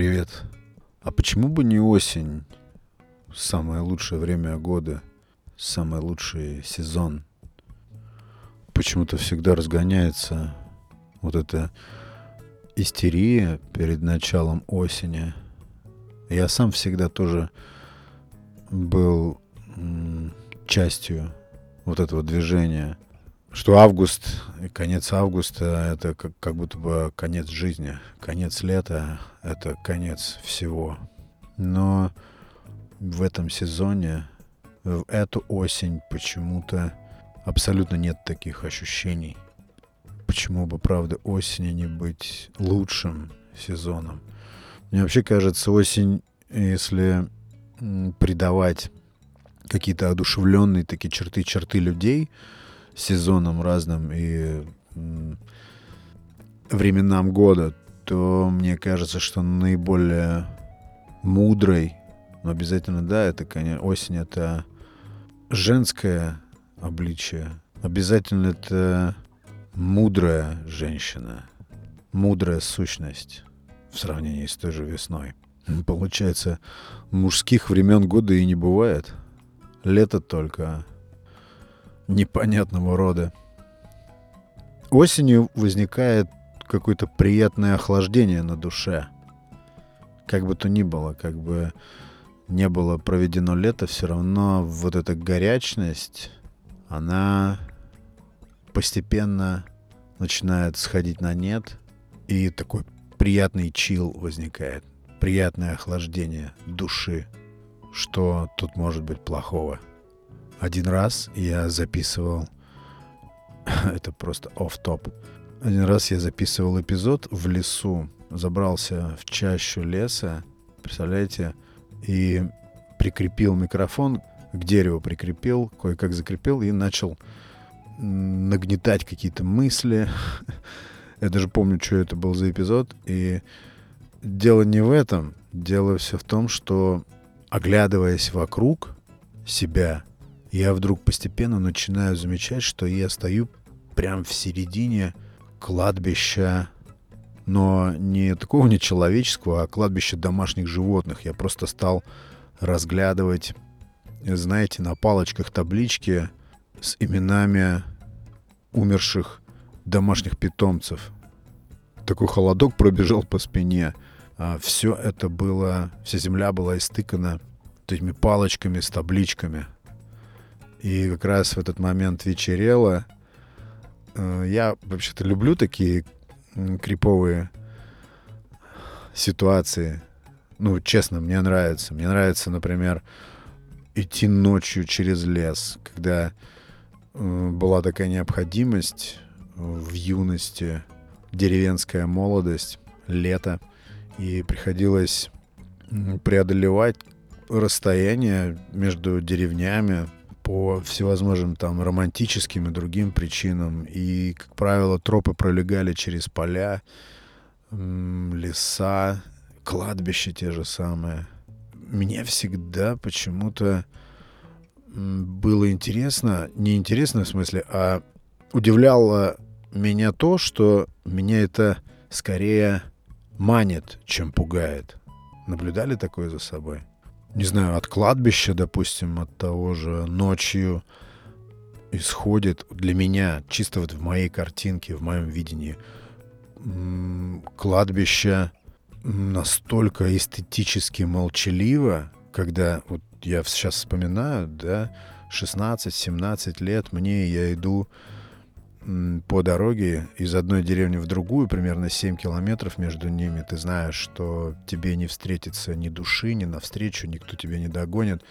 Привет. А почему бы не осень? Самое лучшее время года, самый лучший сезон. Почему-то всегда разгоняется вот эта истерия перед началом осени. Я сам всегда тоже был частью вот этого движения – что август и конец августа это как, как будто бы конец жизни, конец лета это конец всего. Но в этом сезоне, в эту осень почему-то абсолютно нет таких ощущений. Почему бы, правда, осень не быть лучшим сезоном? Мне вообще кажется, осень, если придавать какие-то одушевленные такие черты, черты людей – сезонам разным и временам года, то мне кажется, что наиболее мудрой, но обязательно, да, это, конечно, осень — это женское обличие. Обязательно это мудрая женщина, мудрая сущность в сравнении с той же весной. Получается, мужских времен года и не бывает. Лето только, непонятного рода. Осенью возникает какое-то приятное охлаждение на душе. Как бы то ни было, как бы не было проведено лето, все равно вот эта горячность, она постепенно начинает сходить на нет, и такой приятный чил возникает, приятное охлаждение души. Что тут может быть плохого? Один раз я записывал... Это просто оф-топ. Один раз я записывал эпизод в лесу. Забрался в чащу леса, представляете, и прикрепил микрофон, к дереву прикрепил, кое-как закрепил и начал нагнетать какие-то мысли. Я даже помню, что это был за эпизод. И дело не в этом. Дело все в том, что, оглядываясь вокруг себя, я вдруг постепенно начинаю замечать, что я стою прямо в середине кладбища, но не такого не человеческого, а кладбища домашних животных. Я просто стал разглядывать, знаете, на палочках таблички с именами умерших домашних питомцев. Такой холодок пробежал по спине. А все это было, вся земля была истыкана этими палочками с табличками – и как раз в этот момент вечерело. Э, я вообще-то люблю такие криповые ситуации. Ну, честно, мне нравится. Мне нравится, например, идти ночью через лес, когда э, была такая необходимость в юности, деревенская молодость, лето, и приходилось преодолевать расстояние между деревнями, по всевозможным там романтическим и другим причинам. И, как правило, тропы пролегали через поля, леса, кладбища те же самые. Мне всегда почему-то было интересно, не интересно в смысле, а удивляло меня то, что меня это скорее манит, чем пугает. Наблюдали такое за собой? Не знаю, от кладбища, допустим, от того же ночью исходит для меня, чисто вот в моей картинке, в моем видении, кладбище настолько эстетически молчаливо, когда вот я сейчас вспоминаю, да, 16-17 лет мне, я иду по дороге из одной деревни в другую, примерно 7 километров между ними, ты знаешь, что тебе не встретится ни души, ни навстречу, никто тебя не догонит.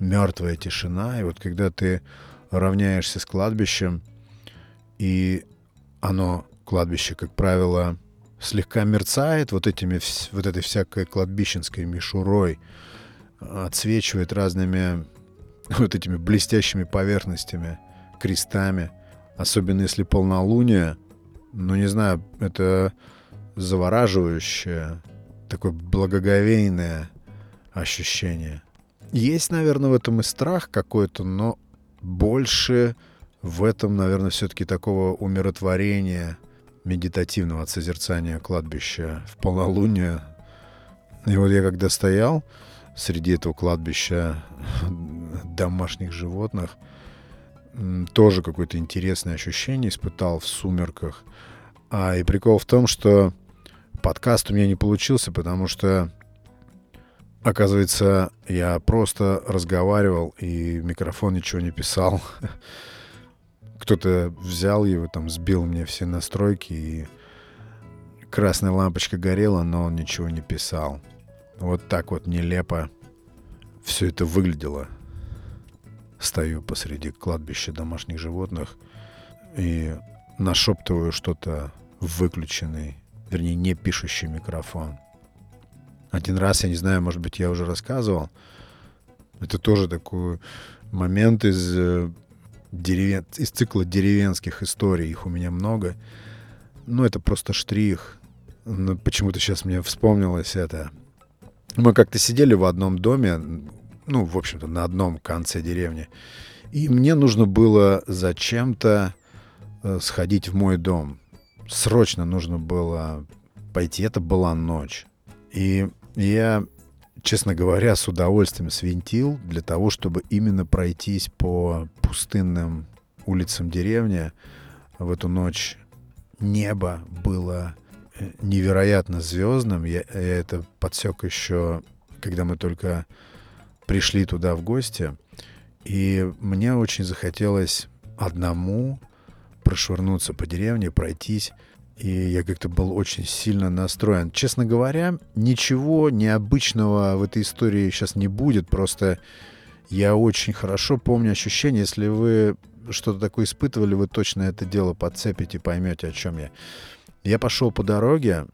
Мертвая тишина. И вот когда ты равняешься с кладбищем, и оно, кладбище, как правило, слегка мерцает вот, этими, вот этой всякой кладбищенской мишурой, отсвечивает разными вот этими блестящими поверхностями, крестами — Особенно если полнолуние. Ну, не знаю, это завораживающее, такое благоговейное ощущение. Есть, наверное, в этом и страх какой-то, но больше в этом, наверное, все-таки такого умиротворения медитативного от созерцания кладбища в полнолуние. И вот я когда стоял среди этого кладбища домашних животных, тоже какое-то интересное ощущение испытал в сумерках. А и прикол в том, что подкаст у меня не получился, потому что, оказывается, я просто разговаривал и микрофон ничего не писал. Кто-то взял его, там, сбил мне все настройки, и красная лампочка горела, но он ничего не писал. Вот так вот нелепо все это выглядело. Стою посреди кладбища домашних животных и нашептываю что-то в выключенный, вернее, не пишущий микрофон. Один раз, я не знаю, может быть, я уже рассказывал, это тоже такой момент из, э, деревен... из цикла деревенских историй. Их у меня много. Ну, это просто штрих. Но почему-то сейчас мне вспомнилось это. Мы как-то сидели в одном доме, ну, в общем-то, на одном конце деревни. И мне нужно было зачем-то э, сходить в мой дом. Срочно нужно было пойти. Это была ночь. И я, честно говоря, с удовольствием свинтил для того, чтобы именно пройтись по пустынным улицам деревни. В эту ночь небо было э, невероятно звездным. Я, я это подсек еще, когда мы только пришли туда в гости, и мне очень захотелось одному прошвырнуться по деревне, пройтись, и я как-то был очень сильно настроен. Честно говоря, ничего необычного в этой истории сейчас не будет, просто я очень хорошо помню ощущение, если вы что-то такое испытывали, вы точно это дело подцепите, поймете, о чем я. Я пошел по дороге,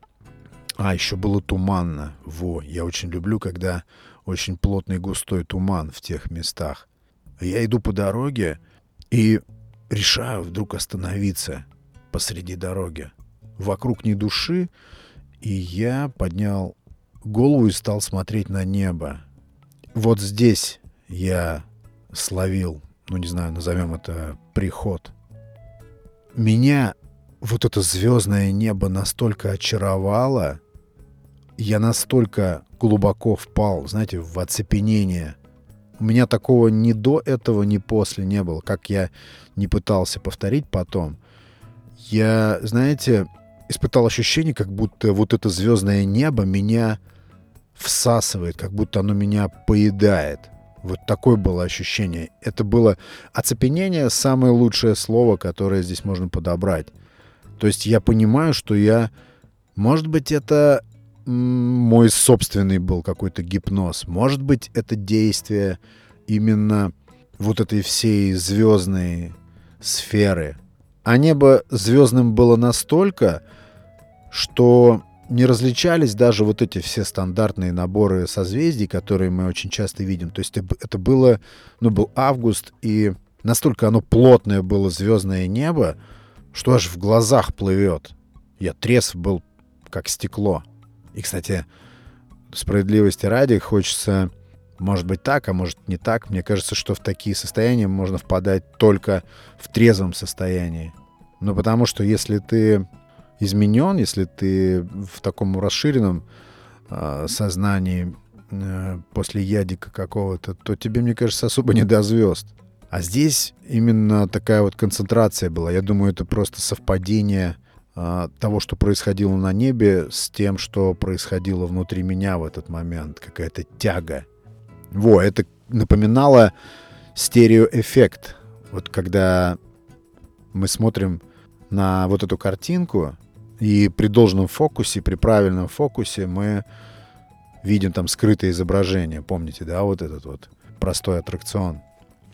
а, еще было туманно. Во, я очень люблю, когда очень плотный густой туман в тех местах. Я иду по дороге и решаю вдруг остановиться посреди дороги. Вокруг ни души, и я поднял голову и стал смотреть на небо. Вот здесь я словил, ну не знаю, назовем это приход. Меня вот это звездное небо настолько очаровало, я настолько глубоко впал, знаете, в оцепенение. У меня такого ни до этого, ни после не было, как я не пытался повторить потом. Я, знаете, испытал ощущение, как будто вот это звездное небо меня всасывает, как будто оно меня поедает. Вот такое было ощущение. Это было оцепенение, самое лучшее слово, которое здесь можно подобрать. То есть я понимаю, что я... Может быть, это мой собственный был какой-то гипноз. Может быть, это действие именно вот этой всей звездной сферы. А небо звездным было настолько, что не различались даже вот эти все стандартные наборы созвездий, которые мы очень часто видим. То есть это было, ну, был август, и настолько оно плотное было звездное небо, что аж в глазах плывет. Я трезв был, как стекло. И, кстати, справедливости ради хочется, может быть так, а может не так. Мне кажется, что в такие состояния можно впадать только в трезвом состоянии. Ну, потому что если ты изменен, если ты в таком расширенном э, сознании э, после ядика какого-то, то тебе, мне кажется, особо не до звезд. А здесь именно такая вот концентрация была. Я думаю, это просто совпадение того, что происходило на небе, с тем, что происходило внутри меня в этот момент. Какая-то тяга. Во, это напоминало стереоэффект. Вот когда мы смотрим на вот эту картинку, и при должном фокусе, при правильном фокусе мы видим там скрытое изображение. Помните, да, вот этот вот простой аттракцион.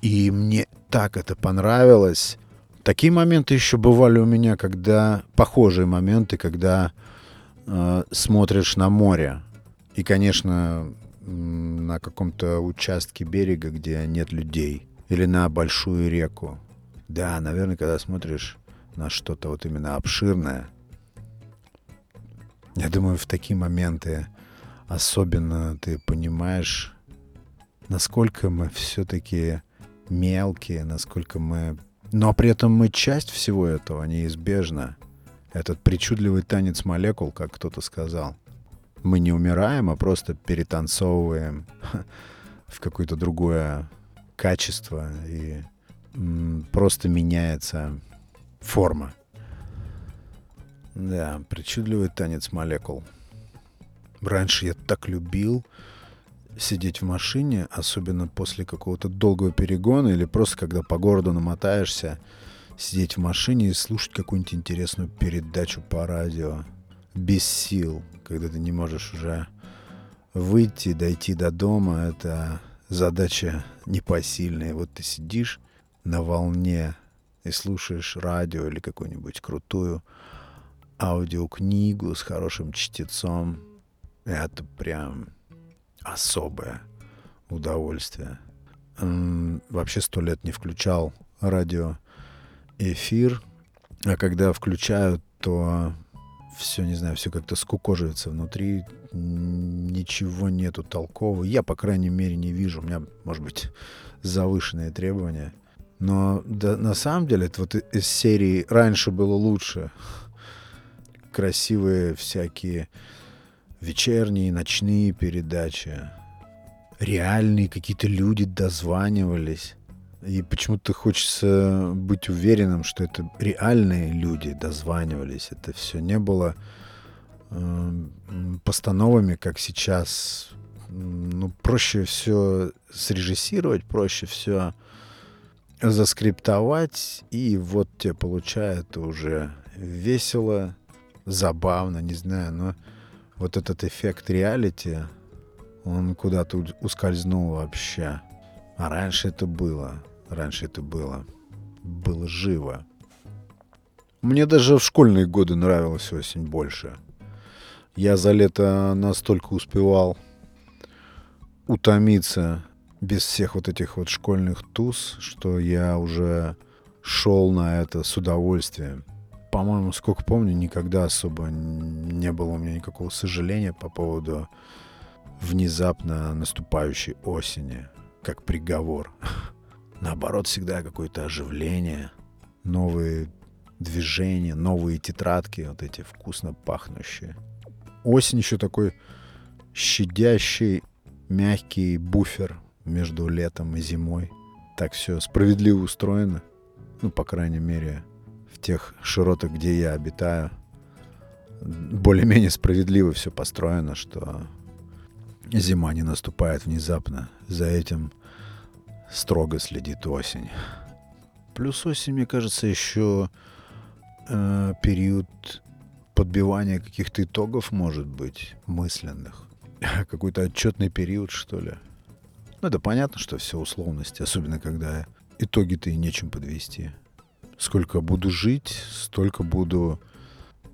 И мне так это понравилось. Такие моменты еще бывали у меня, когда похожие моменты, когда э, смотришь на море. И, конечно, на каком-то участке берега, где нет людей. Или на большую реку. Да, наверное, когда смотришь на что-то вот именно обширное. Я думаю, в такие моменты особенно ты понимаешь, насколько мы все-таки мелкие, насколько мы но при этом мы часть всего этого, неизбежно. Этот причудливый танец молекул, как кто-то сказал. мы не умираем, а просто перетанцовываем в какое-то другое качество и просто меняется форма. Да, причудливый танец молекул. Раньше я так любил сидеть в машине, особенно после какого-то долгого перегона или просто когда по городу намотаешься, сидеть в машине и слушать какую-нибудь интересную передачу по радио. Без сил, когда ты не можешь уже выйти, дойти до дома. Это задача непосильная. Вот ты сидишь на волне и слушаешь радио или какую-нибудь крутую аудиокнигу с хорошим чтецом. Это прям особое удовольствие. Вообще сто лет не включал радио эфир, а когда включаю, то все, не знаю, все как-то скукоживается внутри, ничего нету толкового. Я, по крайней мере, не вижу. У меня, может быть, завышенные требования. Но да, на самом деле, это вот из серии «Раньше было лучше» красивые всякие вечерние, ночные передачи. Реальные какие-то люди дозванивались. И почему-то хочется быть уверенным, что это реальные люди дозванивались. Это все не было э, постановами, как сейчас. Ну, проще все срежиссировать, проще все заскриптовать, и вот тебе получается уже весело, забавно, не знаю, но вот этот эффект реалити, он куда-то ускользнул вообще. А раньше это было. Раньше это было. Было живо. Мне даже в школьные годы нравилась осень больше. Я за лето настолько успевал утомиться без всех вот этих вот школьных туз, что я уже шел на это с удовольствием. По-моему, сколько помню, никогда особо не было у меня никакого сожаления по поводу внезапно наступающей осени, как приговор. Наоборот, всегда какое-то оживление, новые движения, новые тетрадки, вот эти вкусно пахнущие. Осень еще такой щадящий, мягкий буфер между летом и зимой. Так все справедливо устроено. Ну, по крайней мере, в тех широтах, где я обитаю. Более-менее справедливо все построено, что зима не наступает внезапно. За этим строго следит осень. Плюс осень, мне кажется, еще э, период подбивания каких-то итогов, может быть, мысленных. Какой-то отчетный период, что ли. Ну, это понятно, что все условности, особенно когда итоги-то и нечем подвести. Сколько буду жить, столько буду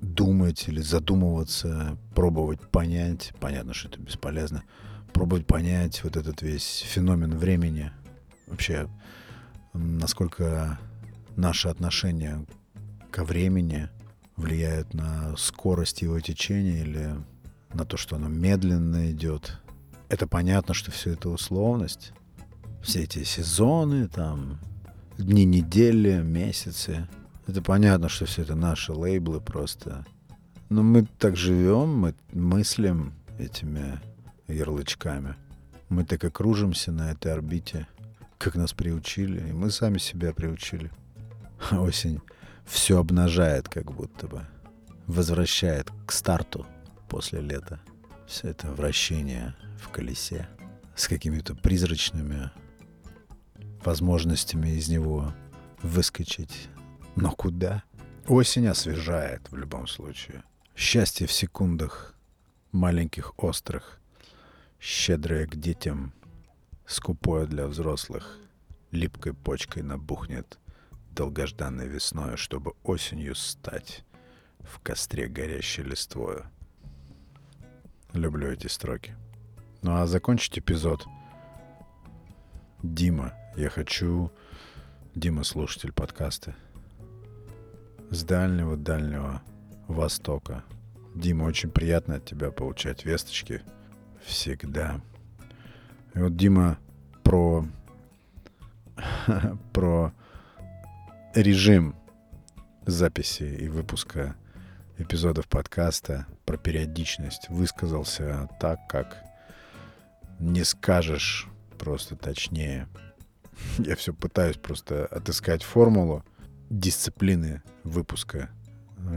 думать или задумываться, пробовать понять. Понятно, что это бесполезно. Пробовать понять вот этот весь феномен времени. Вообще, насколько наше отношение ко времени влияет на скорость его течения или на то, что оно медленно идет – это понятно, что все это условность. Все эти сезоны, там, дни недели, месяцы. Это понятно, что все это наши лейблы просто. Но мы так живем, мы мыслим этими ярлычками. Мы так и кружимся на этой орбите, как нас приучили, и мы сами себя приучили. Осень все обнажает, как будто бы. Возвращает к старту после лета. Все это вращение в колесе с какими-то призрачными возможностями из него выскочить. Но куда? Осень освежает в любом случае. Счастье в секундах, маленьких острых, щедрое к детям, скупое для взрослых, липкой почкой набухнет долгожданной весной, чтобы осенью стать в костре горящей листвою. Люблю эти строки. Ну а закончить эпизод. Дима, я хочу... Дима, слушатель подкаста. С дальнего-дальнего Востока. Дима, очень приятно от тебя получать весточки. Всегда. И вот Дима про... про режим записи и выпуска эпизодов подкаста про периодичность высказался так, как не скажешь просто точнее. Я все пытаюсь просто отыскать формулу дисциплины выпуска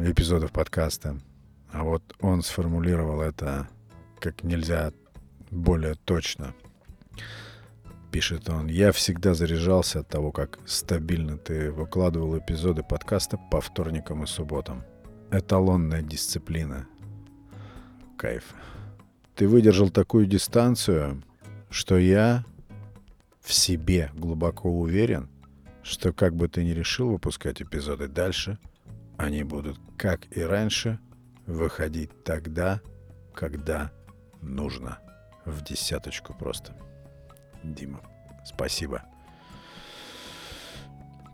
эпизодов подкаста. А вот он сформулировал это как нельзя более точно. Пишет он, я всегда заряжался от того, как стабильно ты выкладывал эпизоды подкаста по вторникам и субботам. Эталонная дисциплина. Кайф. Ты выдержал такую дистанцию, что я в себе глубоко уверен, что как бы ты ни решил выпускать эпизоды дальше, они будут, как и раньше, выходить тогда, когда нужно. В десяточку просто. Дима, спасибо.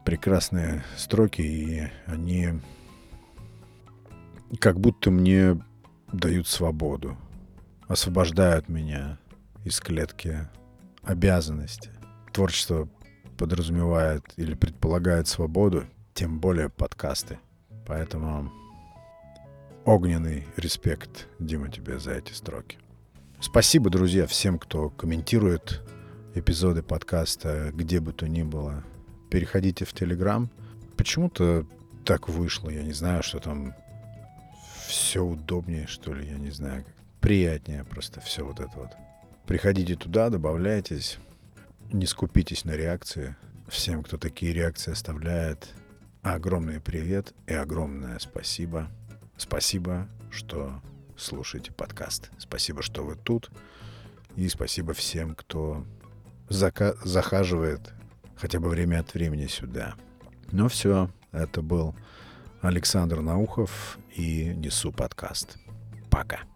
Прекрасные строки, и они как будто мне дают свободу, освобождают меня из клетки обязанности. Творчество подразумевает или предполагает свободу, тем более подкасты. Поэтому огненный респект, Дима, тебе за эти строки. Спасибо, друзья, всем, кто комментирует эпизоды подкаста, где бы то ни было. Переходите в Телеграм. Почему-то так вышло, я не знаю, что там все удобнее, что ли, я не знаю, приятнее просто все вот это вот. Приходите туда, добавляйтесь, не скупитесь на реакции. Всем, кто такие реакции оставляет, огромный привет и огромное спасибо. Спасибо, что слушаете подкаст. Спасибо, что вы тут. И спасибо всем, кто зака- захаживает хотя бы время от времени сюда. Ну все, это был Александр Наухов и Несу подкаст. Пока.